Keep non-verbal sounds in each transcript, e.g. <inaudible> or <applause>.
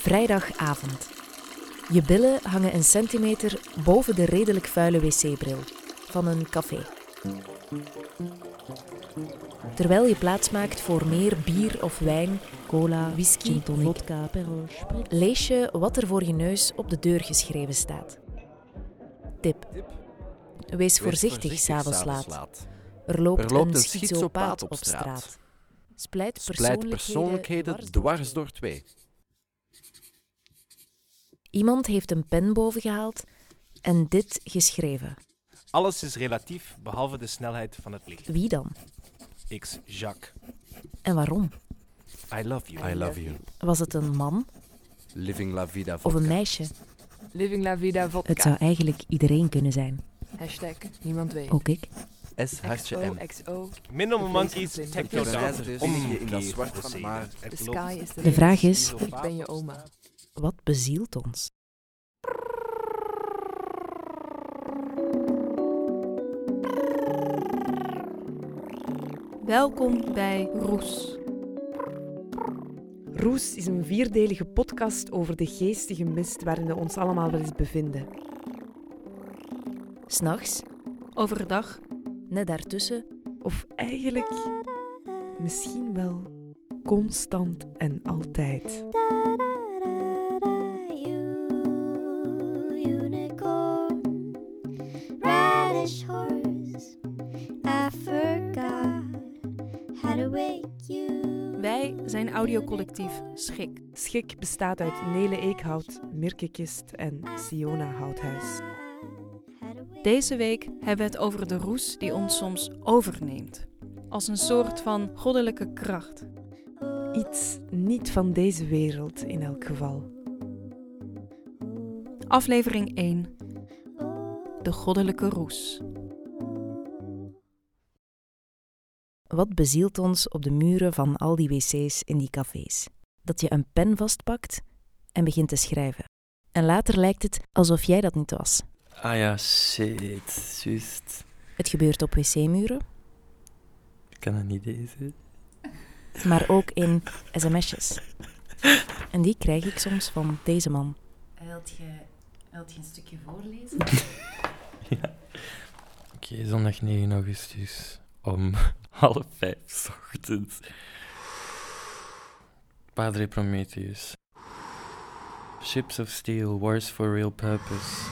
Vrijdagavond. Je billen hangen een centimeter boven de redelijk vuile wc-bril van een café. Terwijl je plaatsmaakt voor meer bier of wijn, cola, whisky, tonic, vodka, lees je wat er voor je neus op de deur geschreven staat. Tip. Wees voorzichtig s'avonds laat. Er loopt, Er loopt een schizopaat op straat. Splijt Splijt persoonlijkheden dwars door twee. Iemand heeft een pen boven gehaald en dit geschreven. Alles is relatief, behalve de snelheid van het licht. Wie dan? X. Jacques. En waarom? I love you. I love you. Was het een man Living la vida of een meisje? Living la vida vodka. Het zou eigenlijk iedereen kunnen zijn. Hashtag niemand weet. Ook ik. S hartje M. XO. Minimal monkeys, reiziger down. is Omgekeerd in dat zwart van de sky is De vraag is, Ik ben je oma. Wat bezielt ons? Welkom bij Roes. Roes is een vierdelige podcast over de geestige mist waarin we ons allemaal wel eens bevinden. S'nachts, Overdag net daartussen, Of eigenlijk misschien wel constant en altijd. Zijn audiocollectief Schik. Schik bestaat uit Nele Eekhout, Mirke Kist en Siona Houthuis. Deze week hebben we het over de roes die ons soms overneemt. Als een soort van goddelijke kracht. Iets niet van deze wereld in elk geval. Aflevering 1. De goddelijke roes. Wat bezielt ons op de muren van al die wc's in die cafés? Dat je een pen vastpakt en begint te schrijven. En later lijkt het alsof jij dat niet was. Ah ja, shit, juist. Het gebeurt op wc-muren, Ik kan dat niet lezen. maar ook in sms'jes. En die krijg ik soms van deze man. Wilt je, wilt je een stukje voorlezen? <laughs> Ja. Oké, zondag 9 augustus om half vijf ochtends. Padre Prometheus. Ships of steel, wars for real purpose.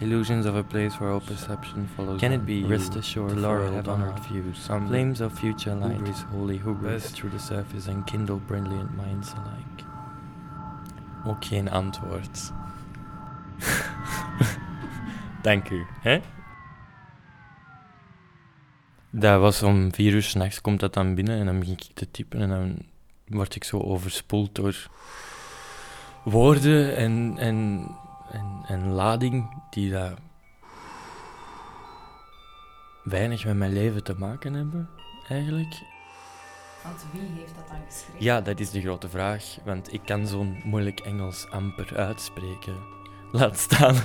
Illusions of a place where all perception follows. Can it be rest assured, laurel have honored views? Some flames of future light, hubris, holy hubris, burst through the surface and kindle brilliant minds alike. Ook geen antwoord. Dank <laughs> u, hè? Dat was om vier uur s'nachts, komt dat dan binnen en dan begin ik te typen en dan word ik zo overspoeld door woorden en, en, en, en lading die dat weinig met mijn leven te maken hebben, eigenlijk. Want wie heeft dat dan geschreven? Ja, dat is de grote vraag, want ik kan zo'n moeilijk Engels amper uitspreken. Laat staan,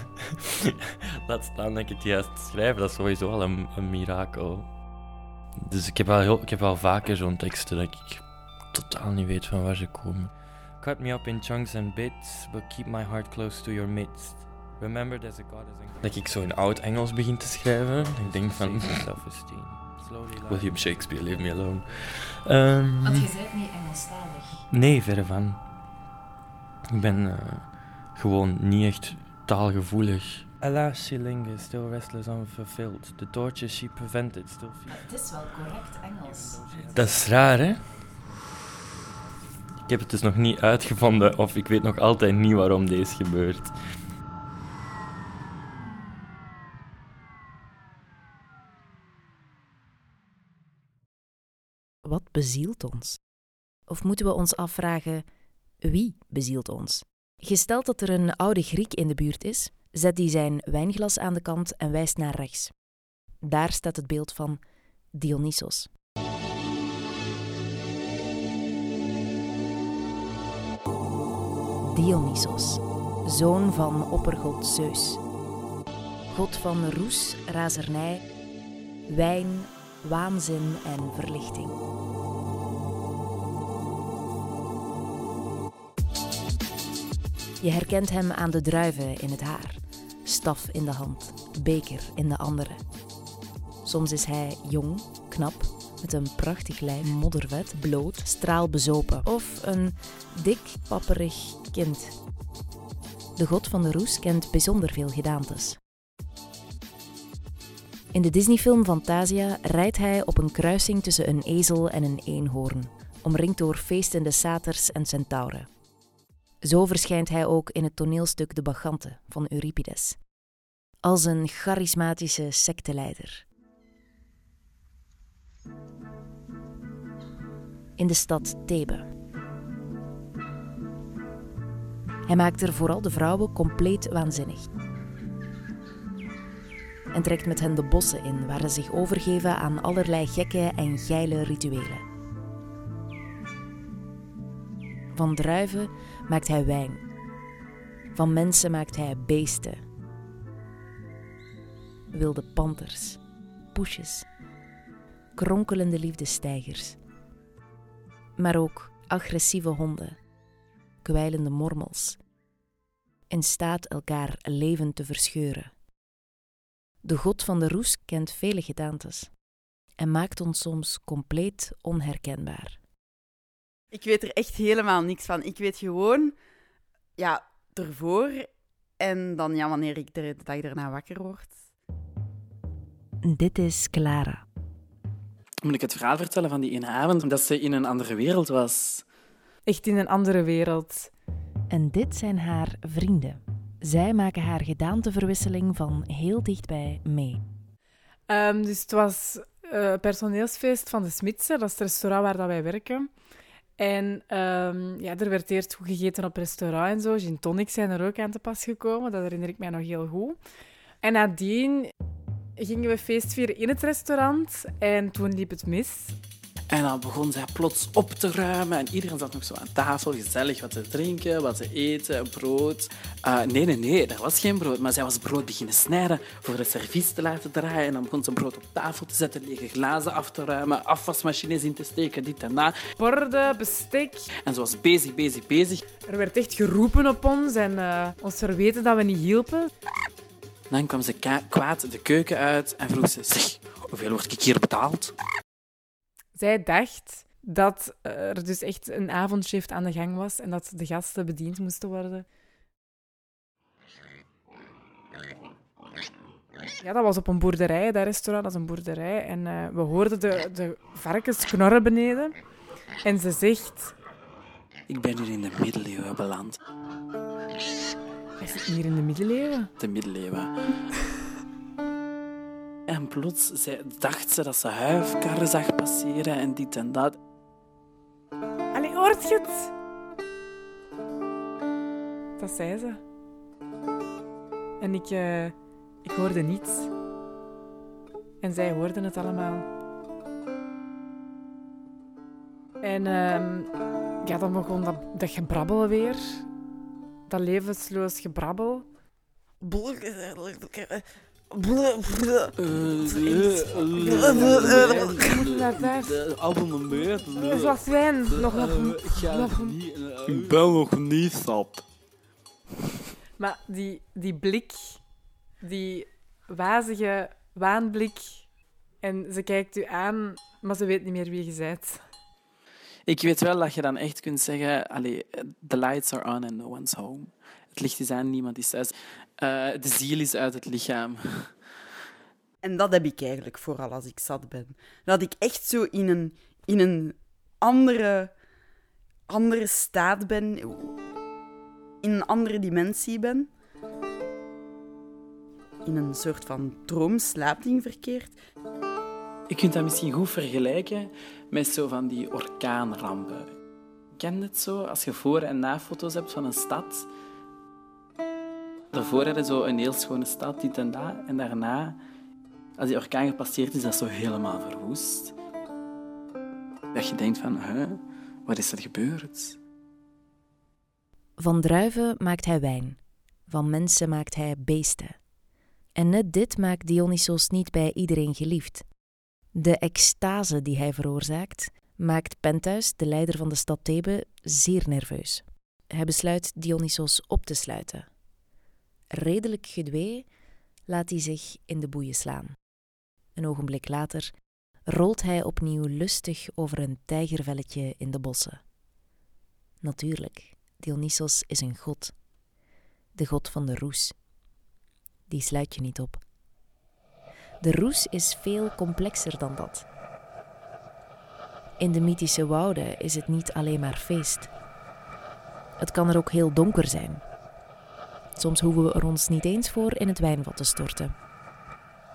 <laughs> laat staan dat ik het juist schrijf, dat is sowieso al een, een mirakel. Dus ik heb, wel heel, ik heb wel vaker zo'n teksten dat ik totaal niet weet van waar ze komen. Cut me up in chunks and bits, but keep my heart close to your midst. Remember there's a God is in... Dat ik zo in oud Engels begin te schrijven. Ik denk van... <laughs> William Shakespeare, leave me alone. Ehm, Want je bent niet Engelstalig. Nee, verre van. Ik ben eh, gewoon niet echt taalgevoelig. Alas, she lingers, still restless, unfulfilled. The torture she prevented, still feels. Het is wel correct Engels. Dat is raar, hè? Ik heb het dus nog niet uitgevonden, of ik weet nog altijd niet waarom deze gebeurt. Wat bezielt ons? Of moeten we ons afvragen, wie bezielt ons? Gesteld dat er een oude Griek in de buurt is, zet hij zijn wijnglas aan de kant en wijst naar rechts. Daar staat het beeld van Dionysos. Dionysos, zoon van oppergod Zeus. God van roes, razernij, wijn, waanzin en verlichting. Je herkent hem aan de druiven in het haar, staf in de hand, beker in de andere. Soms is hij jong, knap, met een prachtig lijf, moddervet, bloot, straalbezopen. Of een dik, papperig kind. De god van de roes kent bijzonder veel gedaantes. In de Disneyfilm Fantasia rijdt hij op een kruising tussen een ezel en een eenhoorn, omringd door feestende saters en centauren. Zo verschijnt hij ook in het toneelstuk De Bacchante van Euripides. Als een charismatische secteleider. In de stad Thebe. Hij maakt er vooral de vrouwen compleet waanzinnig. En trekt met hen de bossen in, waar ze zich overgeven aan allerlei gekke en geile rituelen. Van druiven maakt hij wijn. Van mensen maakt hij beesten. Wilde panters, poesjes, kronkelende liefdestijgers. Maar ook agressieve honden, kwijlende mormels, in staat elkaar levend te verscheuren. De god van de roes kent vele gedaantes en maakt ons soms compleet onherkenbaar. Ik weet er echt helemaal niks van. Ik weet gewoon, ja, ervoor en dan ja, wanneer ik de dag daarna wakker word. Dit is Clara. Moet ik het verhaal vertellen van die ene avond dat ze in een andere wereld was? Echt in een andere wereld. En dit zijn haar vrienden. Zij maken haar gedaanteverwisseling van heel dichtbij mee. Ehm, dus het was eh, personeelsfeest van de Smitsen, dat is het restaurant waar dat wij werken. En ehm, ja, er werd eerst goed gegeten op restaurant en zo. Gin tonics zijn er ook aan te pas gekomen, dat herinner ik mij nog heel goed. En nadien gingen we feest vieren in het restaurant en toen liep het mis. En dan begon zij plots op te ruimen en iedereen zat nog zo aan tafel, gezellig wat te drinken, wat te eten, brood. Uh, nee, nee, nee, er was geen brood, maar zij was brood beginnen snijden voor de servies te laten draaien. En dan begon ze brood op tafel te zetten, lege glazen af te ruimen, afwasmachines in te steken, dit en dat. Borden, bestek. En ze was bezig, bezig, bezig. Er werd echt geroepen op ons en uh, ons verweten dat we niet hielpen. Dan kwam ze kwaad de keuken uit en vroeg ze, zeg, hoeveel word ik hier betaald? Zij dacht dat er dus echt een avondshift aan de gang was en dat de gasten bediend moesten worden. Ja, dat was op een boerderij, dat restaurant, dat is een boerderij. En uh, we hoorden de, de varkens knorren beneden. En ze zegt... Ik ben hier in de middeleeuwen beland. Is het hier in de middeleeuwen? De middeleeuwen. En plots dacht ze dat ze huifkarren zag passeren en dit en dat. Allee, hoort je het? Dat zei ze. En ik, uh, ik hoorde niets. En zij hoorden het allemaal. En uh, ja, dan begon dat, dat gebrabbel weer. Dat levensloos gebrabbel. Abonneer. Nog wijn. Nog, nog, Ik ben nog niet sap. Maar die, die blik, die wazige waanblik, en ze kijkt u aan, maar ze weet niet meer wie je bent. Ik weet wel dat je dan echt kunt zeggen, allee, the lights are on and no one's home. Het licht is aan, niemand is thuis. Uh, de ziel is uit het lichaam. En dat heb ik eigenlijk vooral als ik zat ben. Dat ik echt zo in een, in een andere, andere staat ben, in een andere dimensie ben. In een soort van droom-slaapding verkeerd. Je kunt dat misschien goed vergelijken met zo van die orkaanrampen. Ken het zo? Als je voor- en na-foto's hebt van een stad. Daarvoor had je zo een heel schone stad, dit en dat. En daarna, als die orkaan gepasseerd is, is dat zo helemaal verwoest. Dat je denkt van, wat is er gebeurd? Van druiven maakt hij wijn. Van mensen maakt hij beesten. En net dit maakt Dionysos niet bij iedereen geliefd. De extase die hij veroorzaakt, maakt Pentheus, de leider van de stad Thebe, zeer nerveus. Hij besluit Dionysos op te sluiten. Redelijk gedwee laat hij zich in de boeien slaan. Een ogenblik later rolt hij opnieuw lustig over een tijgervelletje in de bossen. Natuurlijk, Dionysos is een god. De god van de roes. Die sluit je niet op. De roes is veel complexer dan dat. In de mythische wouden is het niet alleen maar feest. Het kan er ook heel donker zijn. Soms hoeven we er ons niet eens voor in het wijnvat te storten.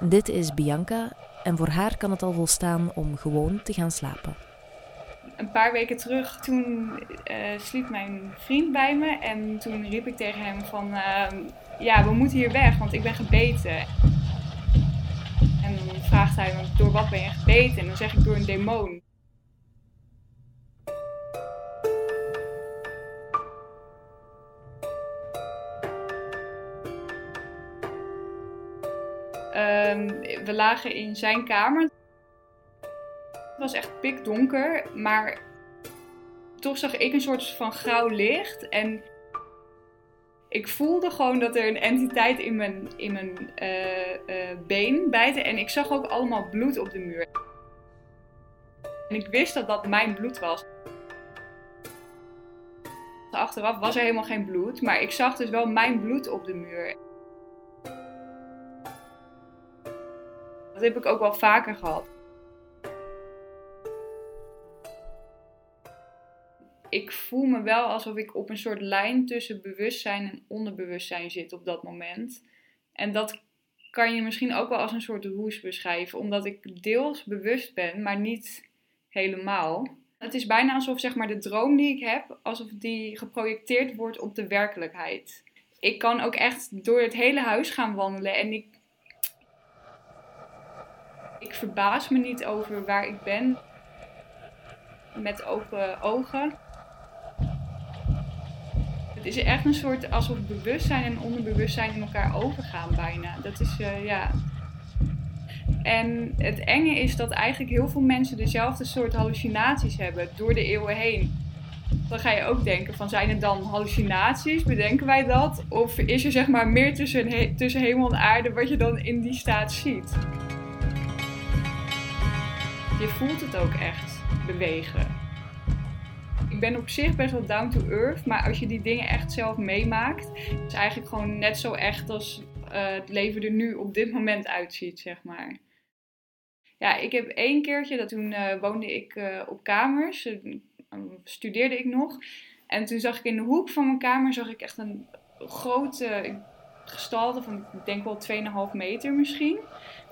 Dit is Bianca en voor haar kan het al volstaan om gewoon te gaan slapen. Een paar weken terug, toen uh, sliep mijn vriend bij me en toen riep ik tegen hem van, uh, ja, we moeten hier weg, want ik ben gebeten. En dan vraagt hij me, door wat ben je gebeten? En dan zeg ik, door een demon. Um, we lagen in zijn kamer. Het was echt pikdonker, maar toch zag ik een soort van grauw licht. En ik voelde gewoon dat er een entiteit in mijn, in mijn uh, uh, been bijtte. En ik zag ook allemaal bloed op de muur. En ik wist dat dat mijn bloed was. Achteraf was er helemaal geen bloed, maar ik zag dus wel mijn bloed op de muur. Dat heb ik ook wel vaker gehad. Ik voel me wel alsof ik op een soort lijn tussen bewustzijn en onderbewustzijn zit op dat moment. En dat kan je misschien ook wel als een soort roes beschrijven, omdat ik deels bewust ben, maar niet helemaal. Het is bijna alsof zeg maar, de droom die ik heb, alsof die geprojecteerd wordt op de werkelijkheid. Ik kan ook echt door het hele huis gaan wandelen en ik ik verbaas me niet over waar ik ben met open ogen. Het is echt een soort alsof bewustzijn en onderbewustzijn in elkaar overgaan bijna. Dat is, uh, ja. En het enge is dat eigenlijk heel veel mensen dezelfde soort hallucinaties hebben door de eeuwen heen. Dan ga je ook denken van zijn het dan hallucinaties? Bedenken wij dat? Of is er zeg maar meer tussen, tussen hemel en aarde wat je dan in die staat ziet? Je voelt het ook echt bewegen. Ik ben op zich best wel down to earth, maar als je die dingen echt zelf meemaakt, is het eigenlijk gewoon net zo echt als uh, het leven er nu op dit moment uitziet, zeg maar. Ja, ik heb één keertje, dat toen uh, woonde ik uh, op kamers, studeerde ik nog. En toen zag ik in de hoek van mijn kamer zag ik echt een grote gestalte van, ik denk wel 2,5 meter misschien.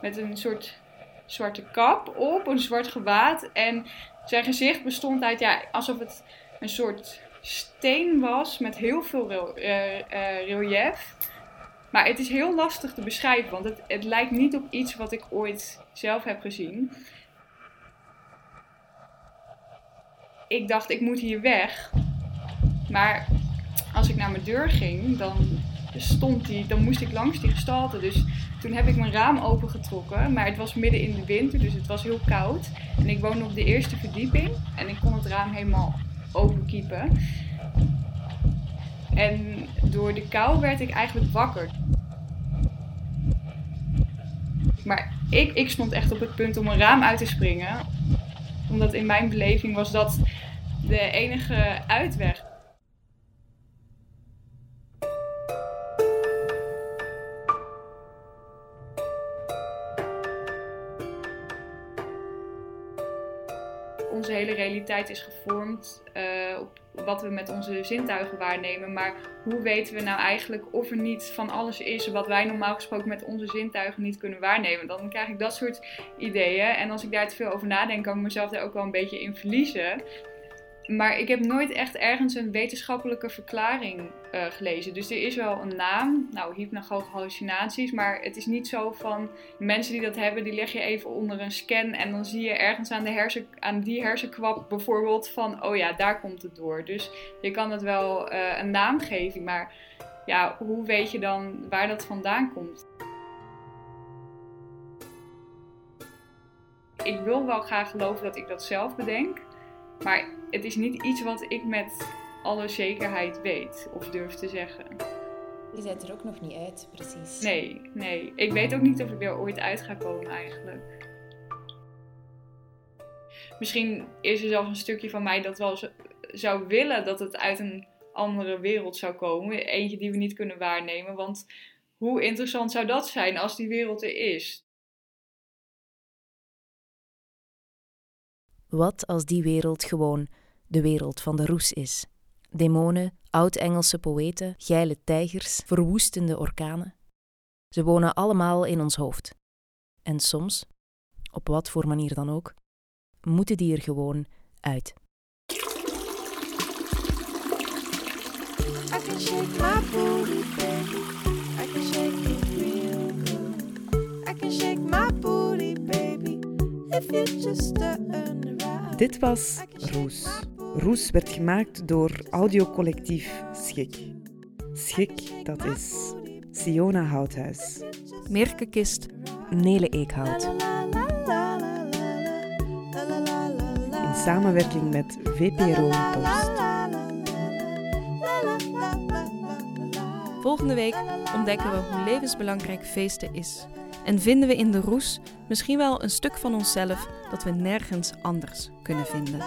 Met een soort zwarte kap op, een zwart gewaad. En zijn gezicht bestond uit, ja, alsof het een soort steen was met heel veel uh, uh, relief. Maar het is heel lastig te beschrijven, want het, het lijkt niet op iets wat ik ooit zelf heb gezien. Ik dacht, ik moet hier weg. Maar als ik naar mijn deur ging, dan stond die, dan moest ik langs die gestalte. Dus toen heb ik mijn raam opengetrokken, maar het was midden in de winter, dus het was heel koud. En ik woonde op de eerste verdieping en ik kon het raam helemaal openkiepen. En door de kou werd ik eigenlijk wakker. Maar ik, ik stond echt op het punt om een raam uit te springen. Omdat in mijn beleving was dat de enige uitweg. Onze hele realiteit is gevormd uh, op wat we met onze zintuigen waarnemen. Maar hoe weten we nou eigenlijk of er niet van alles is wat wij normaal gesproken met onze zintuigen niet kunnen waarnemen? Dan krijg ik dat soort ideeën. En als ik daar te veel over nadenk, kan ik mezelf daar ook wel een beetje in verliezen. Maar ik heb nooit echt ergens een wetenschappelijke verklaring uh, gelezen. Dus er is wel een naam, nou hypnagoge hallucinaties, maar het is niet zo van mensen die dat hebben, die leg je even onder een scan en dan zie je ergens aan, de hersen, aan die hersenkwap bijvoorbeeld van, oh ja, daar komt het door. Dus je kan het wel uh, een naam geven, maar ja, hoe weet je dan waar dat vandaan komt? Ik wil wel graag geloven dat ik dat zelf bedenk. Maar het is niet iets wat ik met alle zekerheid weet of durf te zeggen. Je bent er ook nog niet uit, precies. Nee, nee. Ik weet ook niet of ik er ooit uit ga komen eigenlijk. Misschien is er zelfs een stukje van mij dat wel zo- zou willen dat het uit een andere wereld zou komen. Eentje die we niet kunnen waarnemen. Want hoe interessant zou dat zijn als die wereld er is? Wat als die wereld gewoon de wereld van de roes is? Demonen, oud-Engelse poëten, geile tijgers, verwoestende orkanen. Ze wonen allemaal in ons hoofd. En soms, op wat voor manier dan ook, moeten die er gewoon uit. I can shake my booty. I can shake it real good. I can shake my booty. Dit was Roes. Roes werd gemaakt door audiocollectief Schik. Schik, dat is Siona Houthuis, Merke Kist, Nele Eekhout. in samenwerking met VPRO Toast. Volgende week ontdekken we hoe levensbelangrijk feesten is. En vinden we in de roes misschien wel een stuk van onszelf dat we nergens anders kunnen vinden.